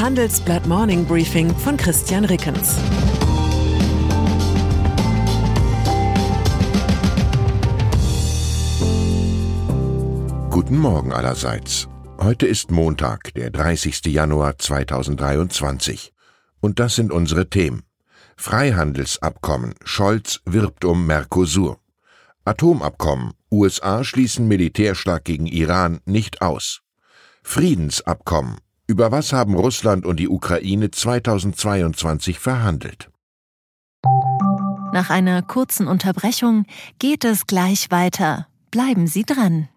Handelsblatt Morning Briefing von Christian Rickens. Guten Morgen allerseits. Heute ist Montag, der 30. Januar 2023. Und das sind unsere Themen. Freihandelsabkommen. Scholz wirbt um Mercosur. Atomabkommen. USA schließen Militärschlag gegen Iran nicht aus. Friedensabkommen. Über was haben Russland und die Ukraine 2022 verhandelt? Nach einer kurzen Unterbrechung geht es gleich weiter. Bleiben Sie dran.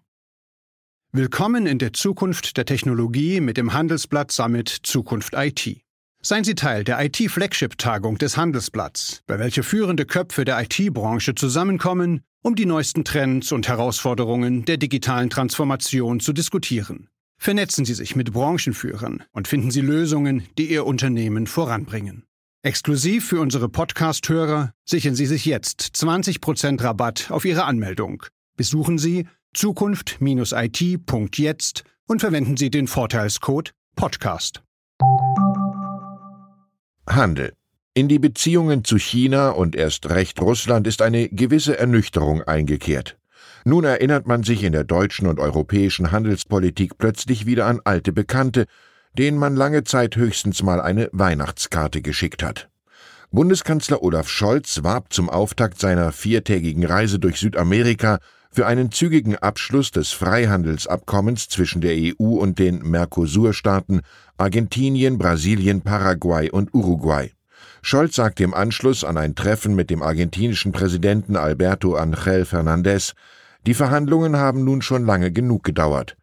Willkommen in der Zukunft der Technologie mit dem Handelsblatt Summit Zukunft IT. Seien Sie Teil der IT-Flagship-Tagung des Handelsblatts, bei welcher führende Köpfe der IT-Branche zusammenkommen, um die neuesten Trends und Herausforderungen der digitalen Transformation zu diskutieren. Vernetzen Sie sich mit Branchenführern und finden Sie Lösungen, die Ihr Unternehmen voranbringen. Exklusiv für unsere Podcast-Hörer sichern Sie sich jetzt 20% Rabatt auf Ihre Anmeldung. Besuchen Sie zukunft-it.jetzt und verwenden Sie den Vorteilscode Podcast. Handel. In die Beziehungen zu China und erst recht Russland ist eine gewisse Ernüchterung eingekehrt. Nun erinnert man sich in der deutschen und europäischen Handelspolitik plötzlich wieder an alte Bekannte, denen man lange Zeit höchstens mal eine Weihnachtskarte geschickt hat. Bundeskanzler Olaf Scholz warb zum Auftakt seiner viertägigen Reise durch Südamerika für einen zügigen Abschluss des Freihandelsabkommens zwischen der EU und den Mercosur-Staaten Argentinien, Brasilien, Paraguay und Uruguay. Scholz sagte im Anschluss an ein Treffen mit dem argentinischen Präsidenten Alberto Angel Fernandez, die Verhandlungen haben nun schon lange genug gedauert.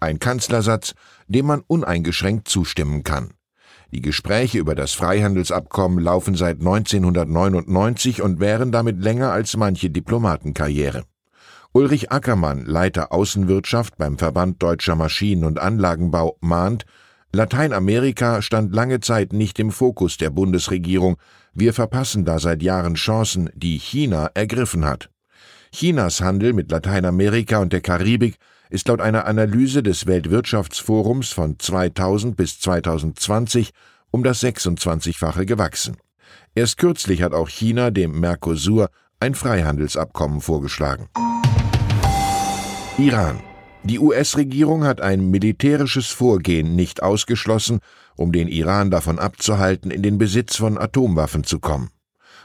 Ein Kanzlersatz, dem man uneingeschränkt zustimmen kann. Die Gespräche über das Freihandelsabkommen laufen seit 1999 und wären damit länger als manche Diplomatenkarriere. Ulrich Ackermann, Leiter Außenwirtschaft beim Verband Deutscher Maschinen- und Anlagenbau, mahnt, Lateinamerika stand lange Zeit nicht im Fokus der Bundesregierung. Wir verpassen da seit Jahren Chancen, die China ergriffen hat. Chinas Handel mit Lateinamerika und der Karibik ist laut einer Analyse des Weltwirtschaftsforums von 2000 bis 2020 um das 26-fache gewachsen. Erst kürzlich hat auch China dem Mercosur ein Freihandelsabkommen vorgeschlagen. Iran. Die US-Regierung hat ein militärisches Vorgehen nicht ausgeschlossen, um den Iran davon abzuhalten, in den Besitz von Atomwaffen zu kommen.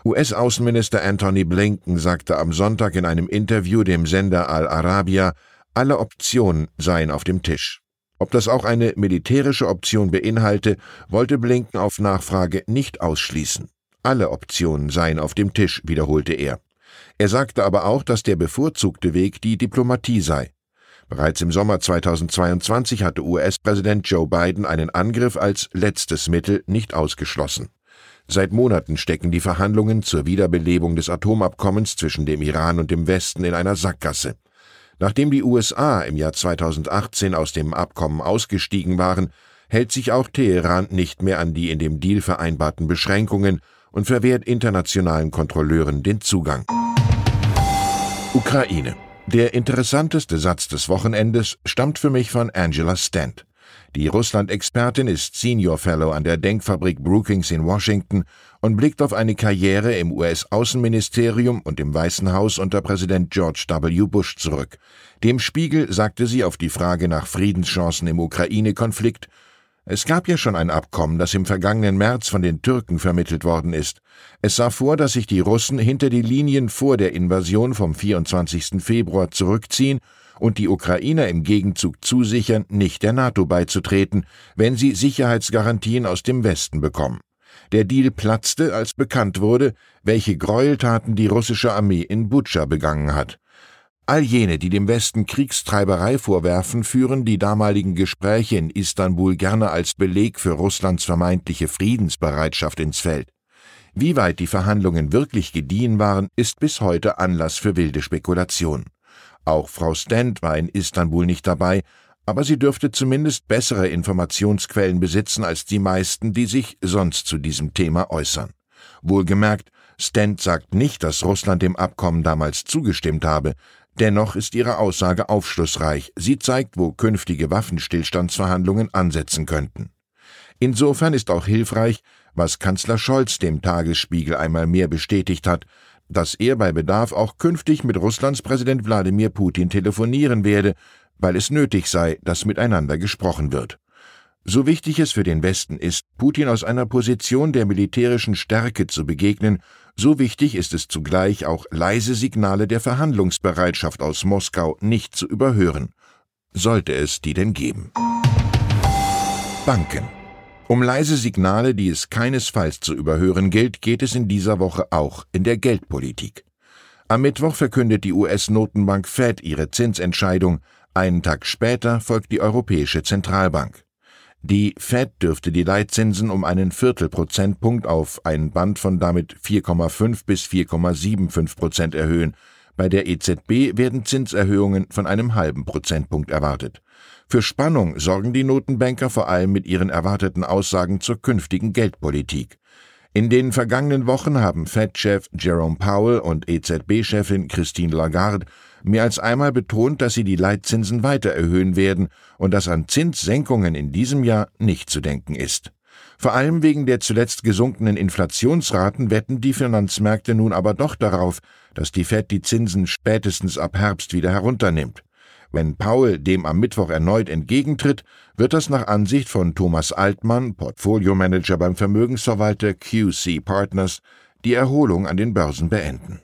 US-Außenminister Anthony Blinken sagte am Sonntag in einem Interview dem Sender Al Arabia, alle Optionen seien auf dem Tisch. Ob das auch eine militärische Option beinhalte, wollte Blinken auf Nachfrage nicht ausschließen. Alle Optionen seien auf dem Tisch, wiederholte er. Er sagte aber auch, dass der bevorzugte Weg die Diplomatie sei. Bereits im Sommer 2022 hatte US-Präsident Joe Biden einen Angriff als letztes Mittel nicht ausgeschlossen. Seit Monaten stecken die Verhandlungen zur Wiederbelebung des Atomabkommens zwischen dem Iran und dem Westen in einer Sackgasse. Nachdem die USA im Jahr 2018 aus dem Abkommen ausgestiegen waren, hält sich auch Teheran nicht mehr an die in dem Deal vereinbarten Beschränkungen und verwehrt internationalen Kontrolleuren den Zugang. Ukraine. Der interessanteste Satz des Wochenendes stammt für mich von Angela Stent. Die Russland-Expertin ist Senior Fellow an der Denkfabrik Brookings in Washington und blickt auf eine Karriere im US-Außenministerium und im Weißen Haus unter Präsident George W. Bush zurück. Dem Spiegel sagte sie auf die Frage nach Friedenschancen im Ukraine-Konflikt, es gab ja schon ein Abkommen, das im vergangenen März von den Türken vermittelt worden ist. Es sah vor, dass sich die Russen hinter die Linien vor der Invasion vom 24. Februar zurückziehen und die Ukrainer im Gegenzug zusichern, nicht der NATO beizutreten, wenn sie Sicherheitsgarantien aus dem Westen bekommen. Der Deal platzte, als bekannt wurde, welche Gräueltaten die russische Armee in Butscha begangen hat. All jene, die dem Westen Kriegstreiberei vorwerfen, führen die damaligen Gespräche in Istanbul gerne als Beleg für Russlands vermeintliche Friedensbereitschaft ins Feld. Wie weit die Verhandlungen wirklich gediehen waren, ist bis heute Anlass für wilde Spekulation. Auch Frau Stent war in Istanbul nicht dabei, aber sie dürfte zumindest bessere Informationsquellen besitzen als die meisten, die sich sonst zu diesem Thema äußern. Wohlgemerkt, Stent sagt nicht, dass Russland dem Abkommen damals zugestimmt habe, Dennoch ist ihre Aussage aufschlussreich. Sie zeigt, wo künftige Waffenstillstandsverhandlungen ansetzen könnten. Insofern ist auch hilfreich, was Kanzler Scholz dem Tagesspiegel einmal mehr bestätigt hat, dass er bei Bedarf auch künftig mit Russlands Präsident Wladimir Putin telefonieren werde, weil es nötig sei, dass miteinander gesprochen wird. So wichtig es für den Westen ist, Putin aus einer Position der militärischen Stärke zu begegnen, so wichtig ist es zugleich auch leise Signale der Verhandlungsbereitschaft aus Moskau nicht zu überhören, sollte es die denn geben. Banken um leise Signale, die es keinesfalls zu überhören gilt, geht es in dieser Woche auch in der Geldpolitik. Am Mittwoch verkündet die US-Notenbank Fed ihre Zinsentscheidung, einen Tag später folgt die Europäische Zentralbank. Die Fed dürfte die Leitzinsen um einen Viertelprozentpunkt auf ein Band von damit 4,5 bis 4,75 Prozent erhöhen. Bei der EZB werden Zinserhöhungen von einem halben Prozentpunkt erwartet. Für Spannung sorgen die Notenbanker vor allem mit ihren erwarteten Aussagen zur künftigen Geldpolitik. In den vergangenen Wochen haben Fed-Chef Jerome Powell und EZB-Chefin Christine Lagarde mehr als einmal betont, dass sie die Leitzinsen weiter erhöhen werden und dass an Zinssenkungen in diesem Jahr nicht zu denken ist. Vor allem wegen der zuletzt gesunkenen Inflationsraten wetten die Finanzmärkte nun aber doch darauf, dass die Fed die Zinsen spätestens ab Herbst wieder herunternimmt. Wenn Paul dem am Mittwoch erneut entgegentritt, wird das nach Ansicht von Thomas Altmann, Portfoliomanager beim Vermögensverwalter QC Partners, die Erholung an den Börsen beenden.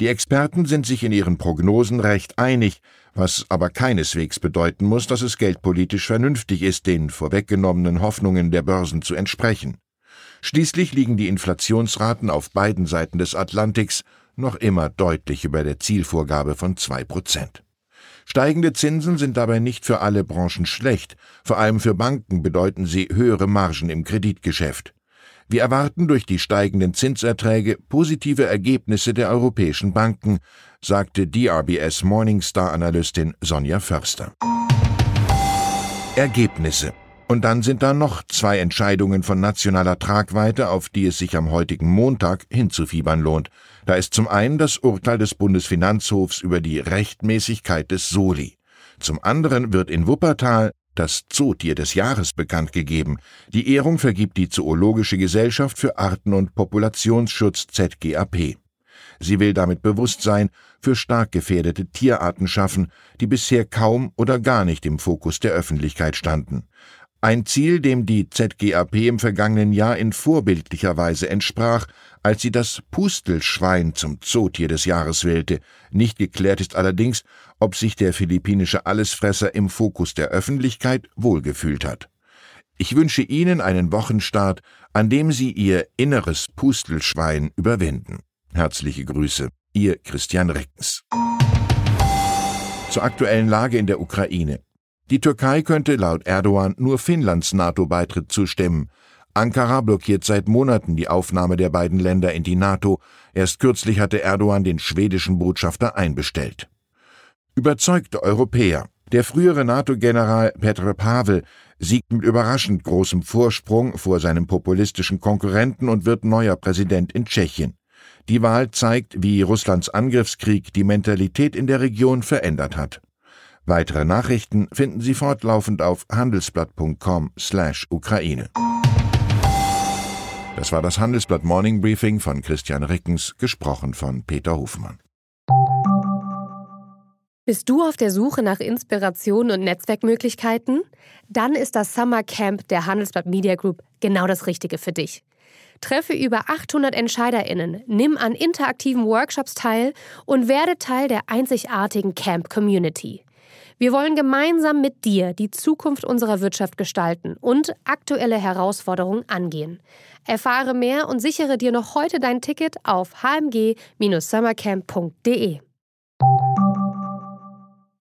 Die Experten sind sich in ihren Prognosen recht einig, was aber keineswegs bedeuten muss, dass es geldpolitisch vernünftig ist, den vorweggenommenen Hoffnungen der Börsen zu entsprechen. Schließlich liegen die Inflationsraten auf beiden Seiten des Atlantiks noch immer deutlich über der Zielvorgabe von zwei Prozent. Steigende Zinsen sind dabei nicht für alle Branchen schlecht, vor allem für Banken bedeuten sie höhere Margen im Kreditgeschäft. Wir erwarten durch die steigenden Zinserträge positive Ergebnisse der europäischen Banken, sagte DRBS Morningstar-Analystin Sonja Förster. Ergebnisse und dann sind da noch zwei Entscheidungen von nationaler Tragweite, auf die es sich am heutigen Montag hinzufiebern lohnt. Da ist zum einen das Urteil des Bundesfinanzhofs über die Rechtmäßigkeit des Soli. Zum anderen wird in Wuppertal das Zootier des Jahres bekannt gegeben. Die Ehrung vergibt die Zoologische Gesellschaft für Arten- und Populationsschutz ZGAP. Sie will damit Bewusstsein für stark gefährdete Tierarten schaffen, die bisher kaum oder gar nicht im Fokus der Öffentlichkeit standen. Ein Ziel, dem die ZGAP im vergangenen Jahr in vorbildlicher Weise entsprach, als sie das Pustelschwein zum Zootier des Jahres wählte. Nicht geklärt ist allerdings, ob sich der philippinische Allesfresser im Fokus der Öffentlichkeit wohlgefühlt hat. Ich wünsche Ihnen einen Wochenstart, an dem Sie Ihr inneres Pustelschwein überwinden. Herzliche Grüße, Ihr Christian Reckens. Zur aktuellen Lage in der Ukraine. Die Türkei könnte laut Erdogan nur Finnlands NATO-Beitritt zustimmen. Ankara blockiert seit Monaten die Aufnahme der beiden Länder in die NATO. Erst kürzlich hatte Erdogan den schwedischen Botschafter einbestellt. Überzeugte Europäer. Der frühere NATO-General Petr Pavel siegt mit überraschend großem Vorsprung vor seinem populistischen Konkurrenten und wird neuer Präsident in Tschechien. Die Wahl zeigt, wie Russlands Angriffskrieg die Mentalität in der Region verändert hat. Weitere Nachrichten finden Sie fortlaufend auf handelsblatt.com/Ukraine. Das war das Handelsblatt Morning Briefing von Christian Rickens, gesprochen von Peter Hofmann. Bist du auf der Suche nach Inspiration und Netzwerkmöglichkeiten? Dann ist das Summer Camp der Handelsblatt Media Group genau das Richtige für dich. Treffe über 800 EntscheiderInnen, nimm an interaktiven Workshops teil und werde Teil der einzigartigen Camp Community. Wir wollen gemeinsam mit dir die Zukunft unserer Wirtschaft gestalten und aktuelle Herausforderungen angehen. Erfahre mehr und sichere dir noch heute dein Ticket auf hmg-summercamp.de.